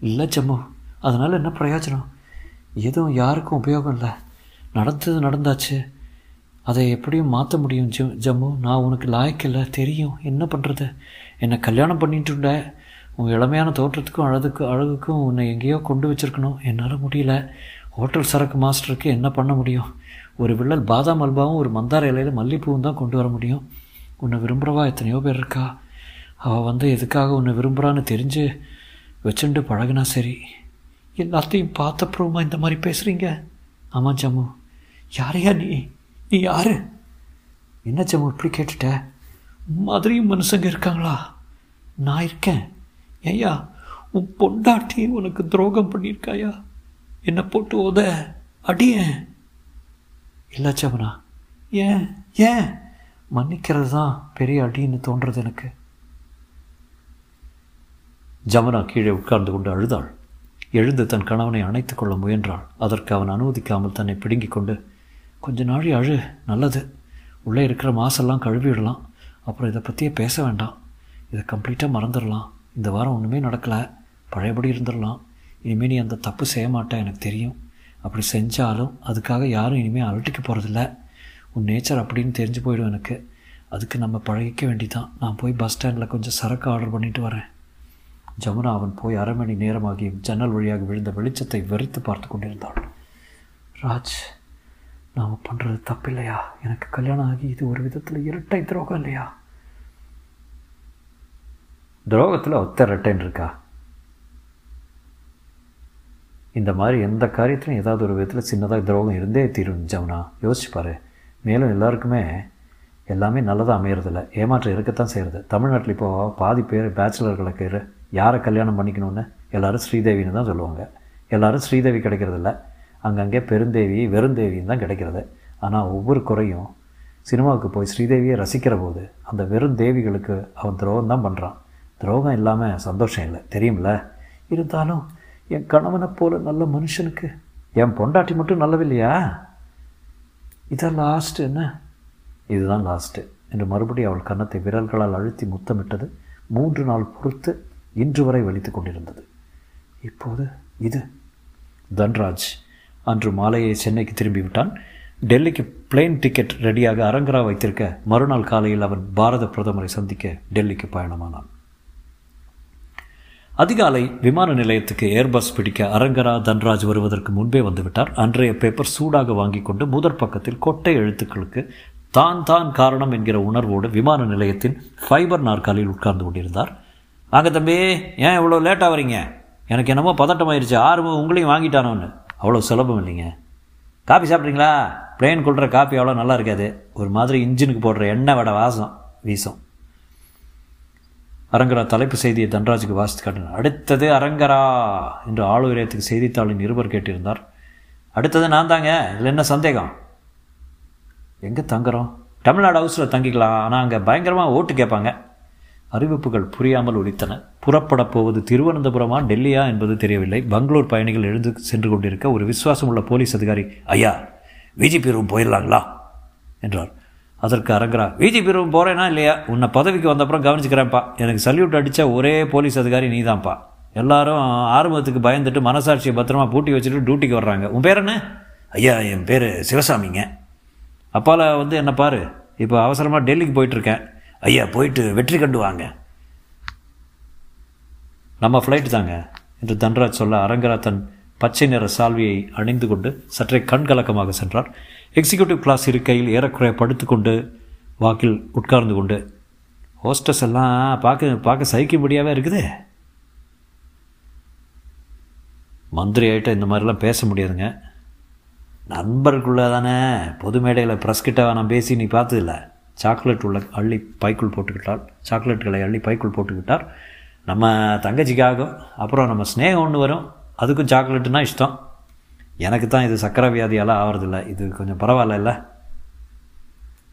இல்லை ஜம்மு. அதனால் என்ன பிரயோஜனம்? எதுவும் யாருக்கும் உபயோகம் இல்லை. நடந்தது நடந்தாச்சு. அதை எப்படியும் மாற்ற முடியும் ஜம் ஜம்மு. நான் உனக்கு லாய்க்கில்லை தெரியும். என்ன பண்ணுறது என்னை கல்யாணம் பண்ணிட்டுண்ட உன் இளமையான தோற்றத்துக்கும் அழகுக்கும் அழகுக்கும் உன்னை எங்கேயோ கொண்டு வச்சுருக்கணும். என்னால் முடியல. ஹோட்டல் சரக்கு மாஸ்டருக்கு என்ன பண்ண முடியும்? ஒரு வில்லல் பாதாம் அல்பாவும் ஒரு மந்தார இலையில் மல்லிப்பூவும் தான் கொண்டு வர முடியும். உன்னை விரும்புகிறவா எத்தனையோ பேர் இருக்கா? அவள் வந்து எதுக்காக உன்னை விரும்புகிறான்னு தெரிஞ்சு வச்சுட்டு பழகுனா சரி. எல்லாத்தையும் பார்த்தப்புறமா இந்த மாதிரி பேசுகிறீங்க ஆமாம் ஜம்மு. யாரையா நீ? நீ யார்? என்ன ஜம்மு இப்படி கேட்டுட்ட? மாதிரியும் மனுஷங்க இருக்காங்களா? நான் இருக்கேன். ஏய்யா உன் பொண்டாட்டி உனக்கு துரோகம் பண்ணியிருக்காயா? என்னை போட்டு உத அடியேன் இல்லை ஜமுனா. ஏன்? ஏன்? மன்னிக்கிறது தான் பெரிய அடின்னு தோன்றது எனக்கு. ஜமுனா கீழே உட்கார்ந்து கொண்டு அழுதாள். எழுந்து தன் கணவனை அணைத்து கொள்ள முயன்றாள். அதற்கு அவன் அனுமதிக்காமல் தன்னை பிடுங்கி கொண்டு கொஞ்ச நாழி அழு நல்லது. உள்ளே இருக்கிற மாசெல்லாம் கழுவிடலாம். அப்புறம் இதை பற்றியே பேச வேண்டாம். இதை கம்ப்ளீட்டாக மறந்துடலாம். இந்த வாரம் ஒன்றுமே நடக்கலை. பழையபடி இருந்துடலாம். இனிமேல் நீ அந்த தப்பு செய்ய மாட்டேன் எனக்கு தெரியும். அப்படி செஞ்சாலும் அதுக்காக யாரும் இனிமேல் அலட்டிக்க போகிறதில்ல உன் நேச்சர் அப்படின்னு தெரிஞ்சு போயிடும் எனக்கு. அதுக்கு நம்ம பழகிக்க வேண்டிதான். நான் போய் பஸ் ஸ்டாண்டில் கொஞ்சம் சரக்கு ஆர்டர் பண்ணிட்டு வரேன். ஜமுனா அவன் போய் அரை மணி நேரமாகியும் ஜன்னல் வழியாக விழுந்த வெளிச்சத்தை வெறித்து பார்த்து கொண்டிருந்தாள் ராஜ் நாம் பண்ணுறது தப்பில்லையா? எனக்கு கல்யாணம் ஆகி இது ஒரு விதத்தில் இரட்டை துரோகம் இல்லையா? துரோகத்தில் ஒத்த இரட்டைன்னு இருக்கா? இந்த மாதிரி எந்த காரியத்திலும் ஏதாவது ஒரு விதத்தில் சின்னதாக துரோகம் இருந்தே தீரும் ஜமுனா. யோசிச்சுப்பார் மேலும் எல்லாருக்குமே எல்லாமே நல்லதாக அமையறதில்ல. ஏமாற்றம் இருக்கத்தான் செய்கிறது தமிழ்நாட்டில் இப்போது பாதி பேர் பேச்சுலர்களுக்கு யாரை கல்யாணம் பண்ணிக்கணும்னு? எல்லாரும் ஸ்ரீதேவின்னு தான் சொல்லுவாங்க. எல்லோரும் ஸ்ரீதேவி கிடைக்கிறதில்ல. அங்கங்கே பெருந்தேவி வெறுந்தேவின்னு தான் கிடைக்கிறது. ஆனால் ஒவ்வொரு குறையும் சினிமாவுக்கு போய் ஸ்ரீதேவியை ரசிக்கிற போது அந்த வெறும் தேவிகளுக்கு அவன் துரோகம் தான் பண்ணுறான் துரோகம் இல்லாமல் சந்தோஷம் இல்லை. தெரியும்ல? இருந்தாலும் என் கணவனை போல நல்ல மனுஷனுக்கு என் பொண்டாட்டி மட்டும் நல்லவில்லையா? இதான் லாஸ்ட்டு என்ன? இதுதான் லாஸ்ட்டு என்று மறுபடியும் அவள் கன்னத்தை விரல்களால் அழுத்தி முத்தமிட்டது. மூன்று நாள் பொறுத்து இன்று வரை வலித்து கொண்டிருந்தது. இப்போது இது. தன்ராஜ் அன்று மாலையை சென்னைக்கு திரும்பி விட்டான் டெல்லிக்கு பிளேன் டிக்கெட் ரெடியாக அரங்கரா வைத்திருக்க மறுநாள் காலையில் அவன் பாரத பிரதமரை சந்திக்க டெல்லிக்கு பயணமானான். அதிகாலை விமான நிலையத்துக்கு ஏர்பஸ் பிடிக்க அரங்கரா தன்ராஜ் வருவதற்கு முன்பே வந்துவிட்டார். அன்றைய பேப்பர் சூடாக வாங்கி கொண்டு முதற் பக்கத்தில் கொட்டை எழுத்துக்களுக்கு தான் தான் காரணம் என்கிற உணர்வோடு விமான நிலையத்தின் ஃபைபர் நாற்காலியில் உட்கார்ந்து கொண்டிருந்தார். வாங்க தம்பி ஏன் இவ்வளோ லேட்டாக வரீங்க? எனக்கு என்னமோ பதட்டமாயிருச்சு. ஆறு உங்களையும் வாங்கிட்டானோன்னு. அவ்வளோ சுலபம் இல்லைங்க. காப்பி சாப்பிட்றீங்களா? பிளேன் கொள்கிற காப்பி அவ்வளோ நல்லா இருக்காது. ஒரு மாதிரி இன்ஜினுக்கு போடுற எண்ணெய் வடை வாசம் வீசும். அரங்கரா தலைப்பு செய்தியை தன்ராஜுக்கு வாசித்து காட்டினார். அடுத்தது அரங்கரா என்று ஆளுயரத்துக்கு செய்தித்தாளின் இருவர் கேட்டிருந்தார். அடுத்தது நான் தாங்க. இதில் என்ன சந்தேகம்? எங்கே தங்குறோம்? தமிழ்நாடு ஹவுஸில் தங்கிக்கலாம். ஆனால் அங்கே பயங்கரமாக ஓட்டு கேட்பாங்க. அறிவிப்புகள் புரியாமல் ஒழித்தன புறப்படப் போவது திருவனந்தபுரமா டெல்லியா என்பது தெரியவில்லை. பெங்களூர் பயணிகள் எழுந்து சென்று கொண்டிருக்க ஒரு விசுவாசமுள்ள போலீஸ் அதிகாரி ஐயா விஜிபி ரூம் போயிடலாங்களா? என்றார். அதற்கு அரங்கரா விஜிபி ரூம் போகிறேன்னா இல்லையா? உன்னை பதவிக்கு வந்தப்புறம் கவனிச்சுக்கிறேன்ப்பா. எனக்கு சல்யூட் அடித்த ஒரே போலீஸ் அதிகாரி நீ தான்ப்பா எல்லாரும் ஆரம்பத்துக்கு பயந்துட்டு மனசாட்சியை பத்திரமா பூட்டி வச்சுட்டு டியூட்டிக்கு வர்றாங்க. உன் பேர் என்ன? ஐயா என் பேர் சிவசாமிங்க. அப்பால வந்து என்ன பாரு. இப்போ அவசரமாக டெல்லிக்கு போயிட்டுருக்கேன் ஐயா போயிட்டு வெற்றி கண்டு வாங்க. நம்ம ஃப்ளைட்டு தாங்க. என்று தன்ராஜ் சொல்ல அரங்கரா தன் பச்சை நிற சால்வியை அணிந்து கொண்டு சற்றே கண்கலக்கமாக சென்றார். எக்ஸிக்யூட்டிவ் கிளாஸ் இருக்கையில் ஏறக்குறைய படுத்துக்கொண்டு வாக்கில் உட்கார்ந்து கொண்டு ஹோஸ்டஸ் எல்லாம் பார்க்க பார்க்க சகிக்கும்படியாகவே இருக்குது? மந்திரி ஆகிட்ட இந்த மாதிரிலாம் பேச முடியாதுங்க. நண்பருக்குள்ளே தானே பொது மேடையில் ப்ரெஸ் கிட்ட நான் பேசி நீ பார்த்ததில்ல. சாக்லேட் உள்ள அள்ளி பைக்குள் போட்டுக்கிட்டால் சாக்லேட்டுகளை அள்ளி பைக்குள் போட்டுக்கிட்டார் நம்ம தங்கச்சிக்காக அப்புறம் நம்ம ஸ்னேகம் ஒன்று வரும். அதுக்கும் சாக்லேட்டுனா இஷ்டம். எனக்கு தான் இது சக்கரை வியாதியால் ஆகிறதில்ல இது கொஞ்சம் பரவாயில்ல இல்லை.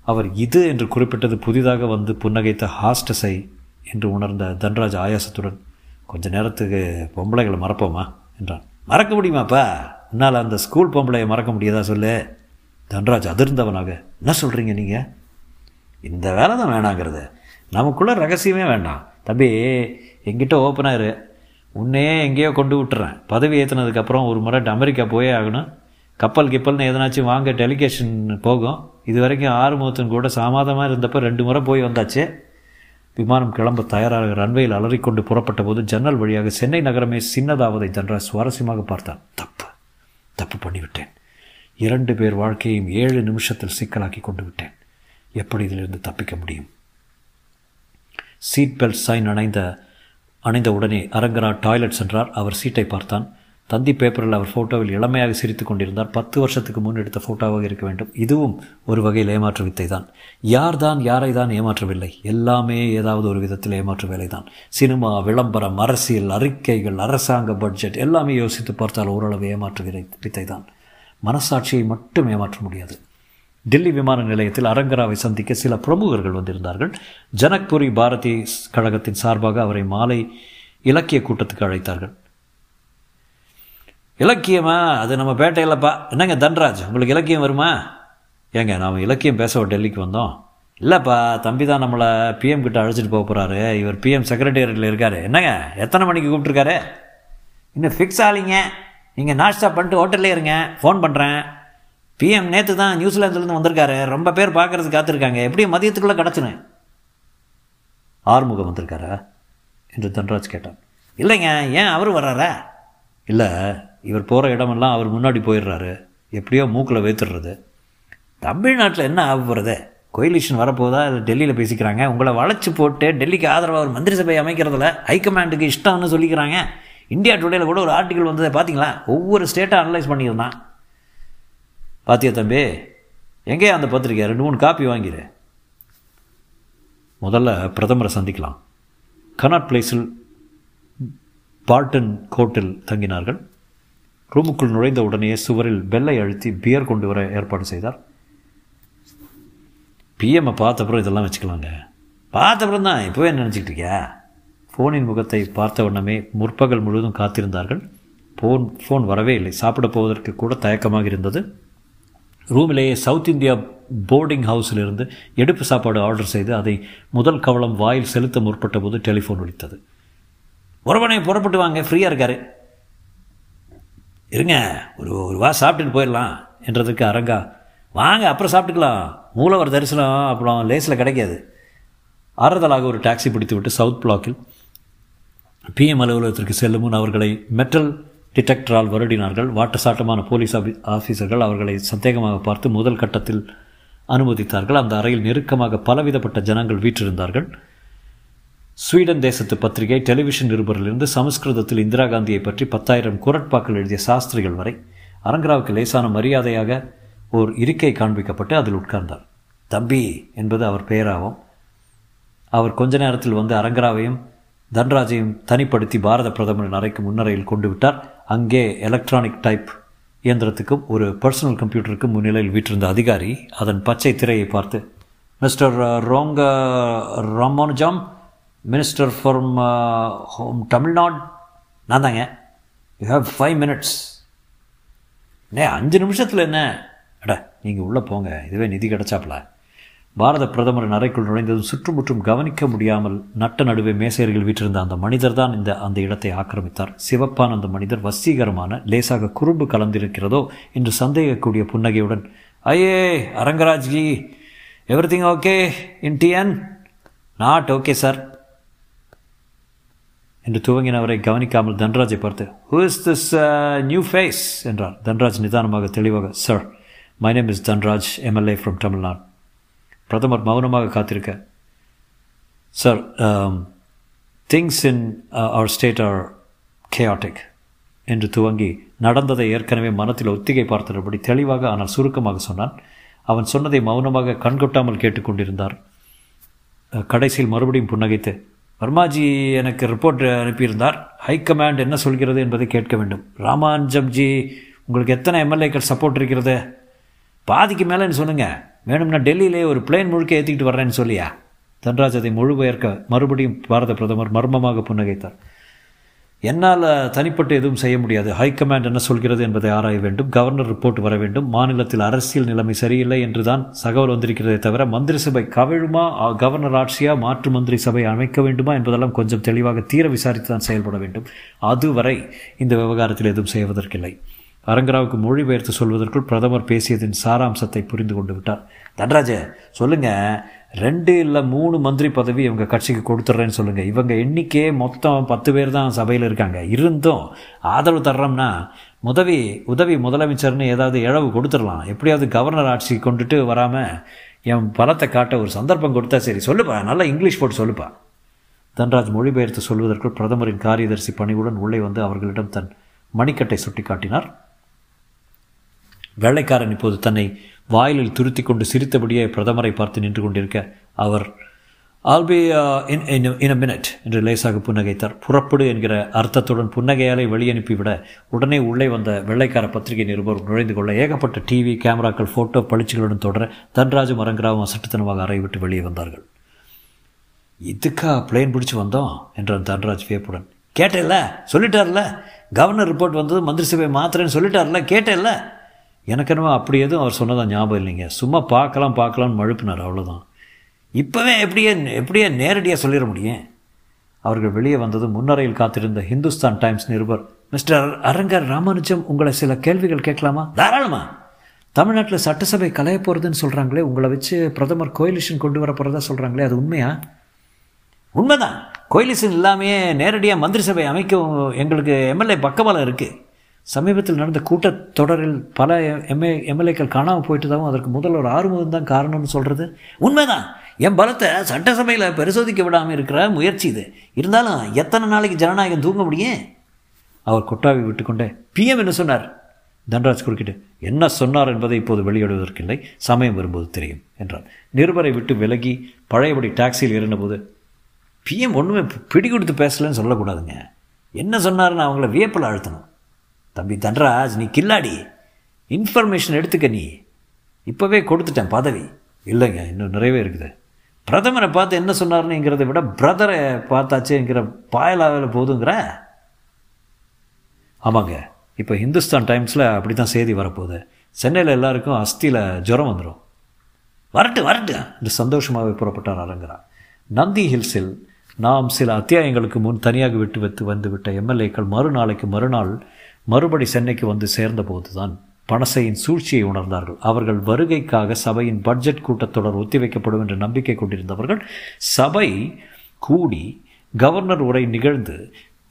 அவர் இது என்று குறிப்பிட்டது புதிதாக வந்து புன்னகைத்த ஹாஸ்டஸை என்று உணர்ந்த தன்ராஜ் ஆயாசத்துடன் கொஞ்ச நேரத்துக்கு பொம்பளைகளை மறப்போமா என்றான். மறக்க முடியுமாப்பா உன்னால் அந்த ஸ்கூல் பொம்பளையை மறக்க முடியாதா சொல்லு? தன்ராஜ் அதிர்ந்தவனாக என்ன சொல்கிறீங்க நீங்கள் இந்த வேலை தான் வேணாங்கிறது. நமக்குள்ளே ரகசியமே வேண்டாம். தம்பி எங்கிட்ட ஓப்பனாக இரு. உன்னையே எங்கேயோ கொண்டு விட்டுறேன். பதவி ஏற்றினதுக்கப்புறம் ஒரு முறை அமெரிக்கா போயே ஆகணும். கப்பல் கிப்பல்னு எதனாச்சும் வாங்க டெலிகேஷன் போகும். இது வரைக்கும் ஆறுமுகத்தின் கூட சாமாதமாக இருந்தப்போ ரெண்டு முறை போய் வந்தாச்சு. விமானம் கிளம்ப தயாராக ரன்வேயில் அலறிக்கொண்டு புறப்பட்ட போது ஜன்னல் வழியாக சென்னை நகரமே சின்னதாவதை தன்ற சுவாரஸ்யமாக பார்த்தான். தப்பு. தப்பு பண்ணிவிட்டேன். இரண்டு பேர் வாழ்க்கையையும் ஏழு நிமிஷத்தில் சிக்கலாக்கி கொண்டு விட்டேன். எப்படி இதிலிருந்து தப்பிக்க முடியும்? சீட் பெல்ட் சைன் அணைந்த அணைந்த உடனே அரங்கரா டாய்லெட் சென்றார். அவர் சீட்டை பார்த்தான். தந்தி பேப்பரில் அவர் ஃபோட்டோவில் இளமையாக சிரித்து கொண்டிருந்தார். பத்து வருஷத்துக்கு முன் எடுத்த ஃபோட்டோவாக இருக்க வேண்டும். இதுவும் ஒரு வகையில் ஏமாற்று வித்தை தான் யார் தான் யாரை தான் ஏமாற்றவில்லை? எல்லாமே ஏதாவது ஒரு விதத்தில் ஏமாற்று வேலை தான் சினிமா விளம்பரம் அரசியல் அறிக்கைகள் அரசாங்க பட்ஜெட் எல்லாமே யோசித்து பார்த்தால் ஓரளவு ஏமாற்று வித்தை தான் மனசாட்சியை மட்டும் ஏமாற்ற முடியாது. டெல்லி விமான நிலையத்தில் அரங்கராவை சந்திக்க சில பிரமுகர்கள் வந்திருந்தார்கள். ஜனக்புரி பாரதி கழகத்தின் சார்பாக அவரை மாலை இலக்கிய கூட்டத்துக்கு அழைத்தார்கள். இலக்கியமா? அது நம்ம பேட்டையிலப்பா. என்னங்க தன்ராஜ் உங்களுக்கு இலக்கியம் வருமா? ஏங்க நாம் இலக்கியம் பேச டெல்லிக்கு வந்தோம். இல்லைப்பா தம்பி தான் நம்மளை பிஎம் கிட்ட அழைச்சிட்டு போக போகிறாரு இவர் பிஎம் செக்ரட்டேரியட்டில் இருக்கார். என்னங்க எத்தனை மணிக்கு கூப்பிட்ருக்காரு இன்னும் ஃபிக்ஸ் ஆலிங்க நீங்கள் நாஷ்டா பண்ணிட்டு ஹோட்டல்லே இருங்க. ஃபோன் பண்ணுறேன் பிஎம் நேற்று தான் நியூசிலாந்துலேருந்து வந்திருக்காரு. ரொம்ப பேர் பார்க்குறது காத்திருக்காங்க. எப்படியும் மதியத்துக்குள்ளே கிடச்சினேன்? ஆறுமுகம் வந்திருக்காரா? என்று தன்ராஜ் கேட்டான். இல்லைங்க ஏன் அவர் வர்றாரா? இல்லை இவர் போகிற இடமெல்லாம் அவர் முன்னாடி போயிடுறாரு. எப்படியோ மூக்கில் வைத்துடுறது தமிழ்நாட்டில் என்ன ஆக போகிறது கோயிலிஷன் வரப்போதா? இல்லை டெல்லியில் பேசிக்கிறாங்க? உங்களை வளைச்சி போட்டு டெல்லிக்கு ஆதரவாக ஒரு மந்திரி சபை அமைக்கிறதுல ஹைகமாண்டுக்கு இஷ்டம்னு சொல்லிக்கிறாங்க. இந்தியா டுடேயில் கூட ஒரு ஆர்டிக்கல் வந்ததை பார்த்தீங்களா? ஒவ்வொரு ஸ்டேட்டாக அனலைஸ் பண்ணியிருந்தான். பாத்தியா தம்பி? எங்கே அந்த பத்திரிக்கை ரெண்டு மூணு காப்பி வாங்கிடு முதல்ல பிரதமரை சந்திக்கலாம். கனாட் பிளேஸில் பார்டன் கோர்ட்டில் தங்கினார்கள். ரூமுக்குள் நுழைந்த உடனே சுவரில் பெல்லை அழுத்தி பியர் கொண்டு வர ஏற்பாடு செய்தார். பிஎம்மை பார்த்தப்புறம் இதெல்லாம் வச்சுக்கலாங்க. பார்த்தப்புறம் தான் இப்போவே நினச்சிக்கிட்டு இருக்கியா? ஃபோனின் முகத்தை பார்த்த உடனே முற்பகல் முழுவதும் காத்திருந்தார்கள். ஃபோன் ஃபோன் வரவே இல்லை. சாப்பிட போவதற்கு கூட தயக்கமாக இருந்தது. ரூமிலேயே சவுத் இந்தியா போர்டிங் ஹவுஸிலிருந்து எடுப்பு சாப்பாடு ஆர்டர் செய்து அதை முதல் கவலம் வாயில் செலுத்த முற்பட்ட போது டெலிஃபோன் ஒழித்தது உறவனை புறப்பட்டு வாங்க ஃப்ரீயாக இருக்காரு. இருங்க ஒரு ஒரு வா சாப்பிட்டுட்டு போயிடலாம் என்றதுக்கு அரங்கா வாங்க அப்புறம் சாப்பிட்டுக்கலாம். மூலவர் தரிசனம் அப்புறம் லேஸில் கிடைக்காது. ஆறுதலாக ஒரு டாக்ஸி பிடித்துவிட்டு சவுத் பிளாக்கில் பிஎம் அலுவலகத்திற்கு செல்லும் முன் அவர்களை மெட்டல் டிடெக்டரால் வருடினார்கள். வாட்டசாட்டமான போலீஸ் ஆஃபீஸர்கள் அவர்களை சந்தேகமாக பார்த்து முதல் கட்டத்தில் அனுமதித்தார்கள். அந்த அறையில் நெருக்கமாக பலவிதப்பட்ட ஜனங்கள் வீற்றிருந்தார்கள். ஸ்வீடன் தேசத்து பத்திரிகை டெலிவிஷன் நிருபரிலிருந்து சமஸ்கிருதத்தில் இந்திரா காந்தியை பற்றி பத்தாயிரம் குரட்பாக்கள் எழுதிய சாஸ்திரிகள் வரை அரங்கராவுக்கு லேசான மரியாதையாக ஓர் இருக்கை காண்பிக்கப்பட்டு அதில் உட்கார்ந்தார். தம்பி என்பது அவர் பெயராகும் அவர் கொஞ்ச நேரத்தில் வந்து அரங்கராவையும் தன்ராஜையும் தனிப்படுத்தி பாரத பிரதமரின் அறைக்கு முன்னரையில் கொண்டு விட்டார். அங்கே எலக்ட்ரானிக் டைப் இயந்திரத்துக்கும் ஒரு பர்சனல் கம்ப்யூட்டருக்கும் முன்னிலையில் வீற்றிருந்த அதிகாரி அதன் பச்சை திரையை பார்த்து mister ரோங்க Ramanujam minister from home Tamil Nadu நான் தாங்க. யூ ஹவ் ஃபைவ் மினிட்ஸ் நே அஞ்சு நிமிஷத்தில் என்ன? அட நீங்கள் உள்ளே போங்க. இதுவே நிதி கிடச்சாப்ல பாரத பிரதமரின் அறைக்குள் நுழைந்ததும் சுற்றுமுற்றும் கவனிக்க முடியாமல் நட்ட நடுவே மேசையர்கள் வீற்றிருந்த அந்த மனிதர் தான் இந்த அந்த இடத்தை ஆக்கிரமித்தார். சிவப்பான அந்த மனிதர் வசீகரமான லேசாக குறும்பு கலந்திருக்கிறதோ என்று சந்தேகக்கூடிய புன்னகையுடன் ஐயே Arangarajji everything okay in TN not okay sir என்று துவங்கினவரை கவனிக்காமல் தன்ராஜை பார்த்து who is this new face என்றார். தன்ராஜ் நிதானமாக தெளிவாக sir my name is Dhanraj MLA from Tamil Nadu பிரதமர் மௌனமாக காத்திருக்க. Sir things in our state are chaotic என்று துவங்கி நடந்ததை ஏற்கனவே மனத்தில் ஒத்திகை பார்த்தபடி தெளிவாக ஆனால் சுருக்கமாக சொன்னான். அவன் சொன்னதை மௌனமாக கண்கொட்டாமல் கேட்டுக்கொண்டிருந்தார். கடைசியில் மறுபடியும் புன்னகைத்து வர்மாஜி எனக்கு ரிப்போர்ட் அனுப்பியிருந்தார். ஹைகமாண்ட் என்ன சொல்கிறது என்பதை கேட்க வேண்டும். ராமானுஜம்ஜி உங்களுக்கு எத்தனை எம்எல்ஏக்கள் சப்போர்ட் இருக்கிறது? பாதிக்கு மேலேன்னு சொல்லுங்கள் வேணும்னா டெல்லியிலே ஒரு பிளேன் முழுக்க ஏற்றிக்கிட்டு வர்றேன்னு சொல்லியா? தன்ராஜ் அதை மொழிபெயர்க்க மறுபடியும் பாரத பிரதமர் மர்மமாக புன்னகைத்தார். என்னால் தனிப்பட்டு எதுவும் செய்ய முடியாது. ஹைகமாண்ட் என்ன சொல்கிறது என்பதை ஆராய வேண்டும். கவர்னர் ரிப்போர்ட் வர வேண்டும். மாநிலத்தில் அரசியல் நிலைமை சரியில்லை என்று தான் தகவல் வந்திருக்கிறதே தவிர மந்திரி சபை கவிழுமா கவர்னர் ஆட்சியா மாற்று மந்திரி சபை அமைக்க வேண்டுமா என்பதெல்லாம் கொஞ்சம் தெளிவாக தீர விசாரித்து தான் செயல்பட வேண்டும். அதுவரை இந்த விவகாரத்தில் எதுவும் செய்வதற்கில்லை. அரங்கராவுக்கு மொழிபெயர்த்து சொல்வதற்குள் பிரதமர் பேசியதின் சாராம்சத்தை புரிந்து கொண்டு விட்டார். தன்ராஜ சொல்லுங்க. ரெண்டு இல்லை மூணு மந்திரி பதவி இவங்க கட்சிக்கு கொடுத்துட்றேன்னு சொல்லுங்கள் இவங்க எண்ணிக்கையே மொத்தம் பத்து பேர் தான் சபையில் இருக்காங்க. இருந்தும் ஆதரவு தர்றோம்னா உதவி உதவி முதலமைச்சர்னு ஏதாவது இழவு கொடுத்துடலாம். எப்படியாவது கவர்னர் ஆட்சி கொண்டுட்டு வராமல் என் பலத்தை காட்ட ஒரு சந்தர்ப்பம் கொடுத்தா சரி. சொல்லுப்பா. நல்லா இங்கிலீஷ் போட்டு சொல்லுப்பா. தன்ராஜ் மொழிபெயர்த்து சொல்வதற்குள் பிரதமரின் காரியதர்சி பணிவுடன் உள்ளே வந்து அவர்களிடம் தன் மணிக்கட்டை சுட்டி காட்டினார் வெள்ளைக்காரன் இப்போது தன்னை வாயிலில் துருத்தி கொண்டு சிரித்தபடியே பிரதமரை பார்த்து நின்று கொண்டிருக்க அவர் all be in in a minute என்று லேசாக புன்னகைத்தார். புறப்படு என்கிற அர்த்தத்துடன் புன்னகையாலே வெளியனுப்பிவிட உடனே உள்ளே வந்த வெள்ளைக்கார பத்திரிகை நிருபர் நுழைந்து கொள்ள ஏகப்பட்ட டிவி கேமராக்கள் ஃபோட்டோ பளிச்சுகளுடன் தொடர தன்ராஜ் மரங்கராவும் அசட்டுத்தனமாக அறை விட்டு வெளியே வந்தார்கள். இதுக்கா பிளேன் பிடிச்சி வந்தோம் என்றான் தன்ராஜ் வியப்புடன். கேட்டேல்ல சொல்லிட்டார்ல. கவர்னர் ரிப்போர்ட் வந்தது மந்திரி சபை மாத்திரன்னு சொல்லிட்டார்ல கேட்டேல்ல. எனக்கு என்னவோ அப்படி எதுவும் அவர் சொன்னதான் ஞாபகம் இல்லைங்க. சும்மா பார்க்கலாம் பார்க்கலாம்னு மழுப்பினார் அவ்வளோதான் இப்போவே எப்படியே எப்படியே நேரடியாக சொல்லிட முடியும்? அவர்கள் வெளியே வந்தது முன்னரையில் காத்திருந்த ஹிந்துஸ்தான் டைம்ஸ் நிருபர் மிஸ்டர் அரங்கர் ராமானுஜம் உங்களை சில கேள்விகள் கேட்கலாமா? தாராளமா. தமிழ்நாட்டில் சட்டசபை கலைய போகிறதுன்னு சொல்கிறாங்களே உங்களை வச்சு பிரதமர் கோயிலிஷன் கொண்டு வர போகிறதா சொல்கிறாங்களே அது உண்மையா? உண்மைதான். கோயிலிஷன் இல்லாமையே நேரடியாக மந்திரி சபை அமைக்க எங்களுக்கு எம்எல்ஏ பக்கபலம் இருக்குது சமீபத்தில் நடந்த கூட்டத்தொடரில் பல எம்ஏ எம்எல்ஏக்கள் காணாமல் போயிட்டதாகவும் அதற்கு முதல் ஒரு ஆறுமுகம் தான் காரணம்னு சொல்கிறது உண்மைதான். என் பலத்தை சட்டசபையில் பரிசோதிக்க விடாமல் இருக்கிற முயற்சி இது. இருந்தாலும் எத்தனை நாளைக்கு ஜனநாயகம் தூங்க முடியும்? அவர் கொட்டாவி விட்டுக்கொண்டே பிஎம் என்ன சொன்னார்? தன்ராஜ் குறுக்கிட்டு என்ன சொன்னார் என்பதை இப்போது வெளியிடுவதற்கில்லை. சமயம் வரும்போது தெரியும் என்றார் நிருபரை விட்டு விலகி பழையபடி டாக்ஸியில் இருந்தபோது பிஎம் ஒன்றுமே பிடி கொடுத்து பேசலன்னு சொல்லக்கூடாதுங்க. என்ன சொன்னார்னு அவங்கள வியப்பில் அழுத்தணும் தம்பி தன்ராஜ் நீ கில்லாடி. இன்ஃபர்மேஷன் எடுத்துக்க நீ. இப்போவே கொடுத்துட்டேன் பதவி. இல்லைங்க இன்னும் நிறையவே இருக்குது. பிரதமரை பார்த்து என்ன சொன்னார்னுங்கிறத விட பிரதரை பார்த்தாச்சுங்கிற பாயலாவில் போதுங்கிற? ஆமாங்க இப்போ ஹிந்துஸ்தான் டைம்ஸில் அப்படி தான் செய்தி வரப்போகுது. சென்னையில் எல்லாருக்கும் அஸ்தியில் ஜுரம் வந்துடும் வரட்டு வரட்டு என்று சந்தோஷமாகவே புறப்பட்டார் அரங்கரா. நந்தி ஹில்ஸில் நாம் சில அத்தியாயங்களுக்கு முன் தனியாக விட்டு வைத்து வந்துவிட்ட எம்எல்ஏக்கள் மறுநாளைக்கு மறுநாள் மறுபடி சென்னைக்கு வந்து சேர்ந்தபோதுதான் பணசையின் சூழ்ச்சியை உணர்ந்தார்கள். அவர்கள் வருகைக்காக சபையின் பட்ஜெட் கூட்டத்தொடர் ஒத்திவைக்கப்படும் என்ற நம்பிக்கை கொண்டிருந்தவர்கள் சபை கூடி கவர்னர் உரை நிகழ்ந்து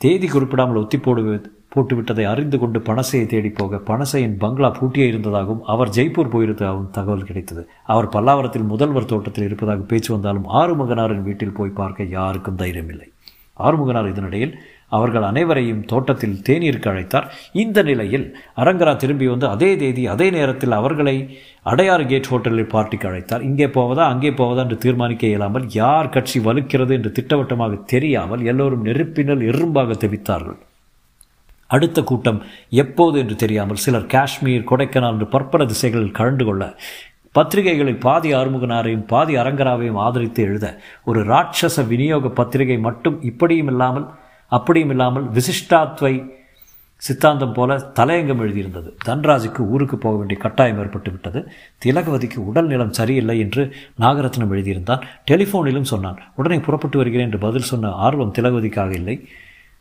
தேதி குறிப்பிடாமல் ஒத்தி போடுவது போட்டுவிட்டதை அறிந்து கொண்டு பணசையை தேடி போக பணசையின் பங்களா பூட்டியே இருந்ததாகவும் அவர் ஜெய்ப்பூர் போயிருந்ததாகவும் தகவல் கிடைத்தது. அவர் பல்லாவரத்தில் முதல்வர் தோட்டத்தில் இருப்பதாக பேச்சு வந்தாலும் ஆறுமுகனாரின் வீட்டில் போய் பார்க்க யாருக்கும் தைரியமில்லை. ஆறுமுகனார் இதனிடையில் அவர்கள் அனைவரையும் தோட்டத்தில் தேநீருக்கு அழைத்தார். இந்த நிலையில் அரங்கரா திரும்பி வந்து அதே தேதி அதே நேரத்தில் அவர்களை அடையாறு கேட் ஹோட்டலில் பார்ட்டிக்கு அழைத்தார். இங்கே போவதா அங்கே போவதா என்று தீர்மானிக்க இயலாமல் யார் கட்சி வலுக்கிறது என்று திட்டவட்டமாக தெரியாமல் எல்லோரும் நெருப்பினல் எறும்பாக தெவித்தார்கள். அடுத்த கூட்டம் எப்போது என்று தெரியாமல் சிலர் காஷ்மீர் கொடைக்கானல் என்று பற்பல திசைகளில் கலந்து கொள்ள பத்திரிகைகளில் பாதி ஆறுமுகனாரையும் பாதி அரங்கராவையும் ஆதரித்து எழுத ஒரு ராட்சச விநியோக பத்திரிகை மட்டும் இப்படியும் இல்லாமல் அப்படியும் இல்லாமல் விசிஷ்டாத்வை சித்தாந்தம் போல தலையங்கம் எழுதியிருந்தது. தன்ராஜுக்கு ஊருக்கு போக வேண்டிய கட்டாயம் ஏற்பட்டு விட்டது. திலகவதிக்கு உடல் நிலம் சரியில்லை என்று நாகரத்னம் எழுதியிருந்தான். டெலிஃபோனிலும் சொன்னான் உடனே புறப்பட்டு வருகிறேன் என்று பதில் சொன்ன ஆர்வம் திலகவதிக்காக இல்லை.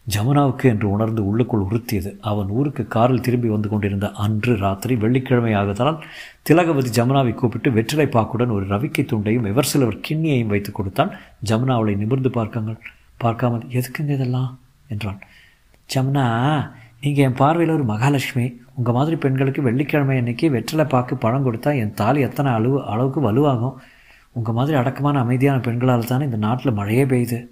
ஜமுனாவுக்கு என்று உணர்ந்து உள்ளுக்குள் உறுத்தியது. அவன் ஊருக்கு காரில் திரும்பி வந்து கொண்டிருந்த அன்று ராத்திரி வெள்ளிக்கிழமை ஆகுதலால் திலகவதி ஜமுனாவை கூப்பிட்டு வெற்றிலை பாக்குடன் ஒரு ரவிக்கை துண்டையும் எவர் சிலவர் கிண்ணியையும் வைத்து கொடுத்தான். ஜமுனாவளை நிமிர்ந்து பார்க்கங்கள் பார்க்காமல் எதுக்குங்க இதெல்லாம்? என்றான். ஜமுனா நீங்கள் என் பார்வையில் ஒரு மகாலட்சுமி. உங்கள் மாதிரி பெண்களுக்கு வெள்ளிக்கிழமை அன்னைக்கு வெற்றிலை பாக்கு பழம் கொடுத்தா என் தாலி எத்தனை அளவு அளவுக்கு வலுவாகும்? உங்கள் மாதிரி அடக்கமான அமைதியான பெண்களால் தானே இந்த நாட்டில் மழையே பெய்யுது.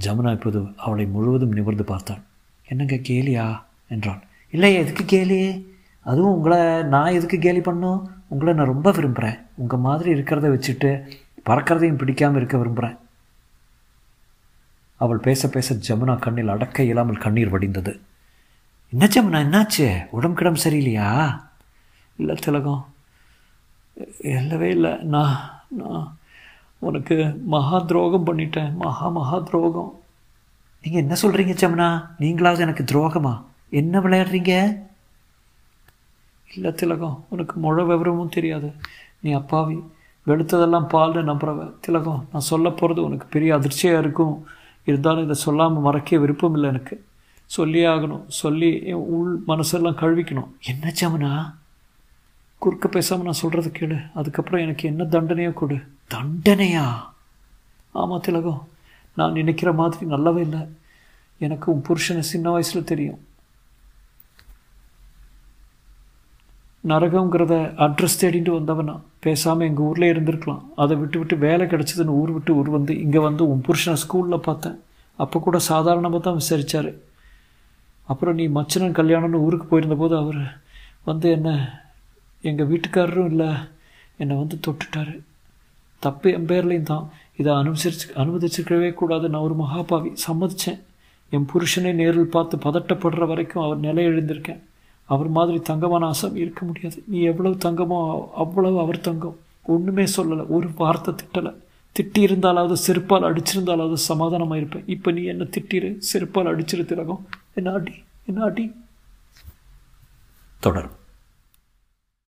ஜமுனா இப்போது அவளை முழுவதும் நிமிர்ந்து பார்த்தாள். என்னங்க கேலியா? என்றான். இல்லை எதுக்கு கேலி? அதுவும் உங்களை நான் எதுக்கு கேலி பண்ணும்? உங்களை நான் ரொம்ப விரும்புகிறேன் உங்கள் மாதிரி இருக்கிறத வச்சுட்டு பறக்கிறதையும் பிடிக்காமல் இருக்க விரும்புகிறேன் அவள் பேச பேச ஜமுனா கண்ணில் அடக்க இயலாமல் கண்ணீர் வடிந்தது. என்ன ஜமுனா என்னாச்சு? உடம்பு கிடம் சரியில்லையா? இல்லை திலகம் இல்லவே இல்லை. நான் நான் உனக்கு மகா துரோகம் பண்ணிட்டேன். மகா மகா துரோகம். நீங்கள் என்ன சொல்கிறீங்க ஜமுனா? நீங்களாவது எனக்கு துரோகமா? என்ன விளையாடுறீங்க? இல்லை திலகம் உனக்கு முழ விவரமும் தெரியாது. நீ அப்பாவி வெளுத்ததெல்லாம் பால்னு நம்புறவ. திலகம் நான் சொல்ல போகிறது உனக்கு பெரிய அதிர்ச்சியாக இருக்கும். இருந்தாலும் இதை சொல்லாமல் மறக்க விருப்பம் இல்லை எனக்கு. சொல்லியே ஆகணும். சொல்லி உள் மனசெல்லாம் கழுவிக்கணும். என்ன ஜமுனா? குறுக்க பேசாமல் நான் சொல்கிறது கேளு. அதுக்கப்புறம் எனக்கு என்ன தண்டனையோ கொடு. தண்டனையா? ஆமாம் திலகம். நான் நினைக்கிற மாதிரி நல்லவே இல்லை. எனக்கு உன் புருஷனை சின்ன வயசில் தெரியும். நரகங்கிறத அட்ரஸ் தேடிட்டு வந்தவனா? பேசாமல் எங்கள் ஊரில் இருந்திருக்கலாம். அதை விட்டு விட்டு வேலை கிடச்சிதுன்னு ஊர் விட்டு ஊர் வந்து இங்கே வந்து உன் புருஷனை ஸ்கூலில் பார்த்தேன். அப்போ கூட சாதாரணமாக தான் விசாரித்தார் அப்புறம் நீ மச்சனன் கல்யாணம்னு ஊருக்கு போயிருந்தபோது அவர் வந்து என்ன எங்கள் வீட்டுக்காரரும் இல்லை என்னை வந்து தொட்டுட்டார். தப்பு என் பேர்லேயும் தான். இதை அனுசரிச்சு அனுமதிச்சிருக்கவே கூடாது. நான் ஒரு மகாபாவி. சம்மதித்தேன் என் புருஷனை நேரில் பார்த்து பதட்டப்படுற வரைக்கும் அவர் நிலை எழுந்திருக்கேன் அவர் மாதிரி தங்கமான ஆசாமி இருக்க முடியாது. நீ எவ்வளவு தங்கமோ அவ்வளவு அவர் தங்கம். ஒன்றுமே சொல்லலை. ஒரு வார்த்தை திட்டலை. திட்டியிருந்தாலாவது செருப்பால் அடிச்சிருந்தாலாவது சமாதானமாக இருப்பேன் இப்போ நீ என்ன திட்டிரு? செருப்பால் அடிச்சிரு திலகம். என்ன அடி என்ன அடி தொடரும்.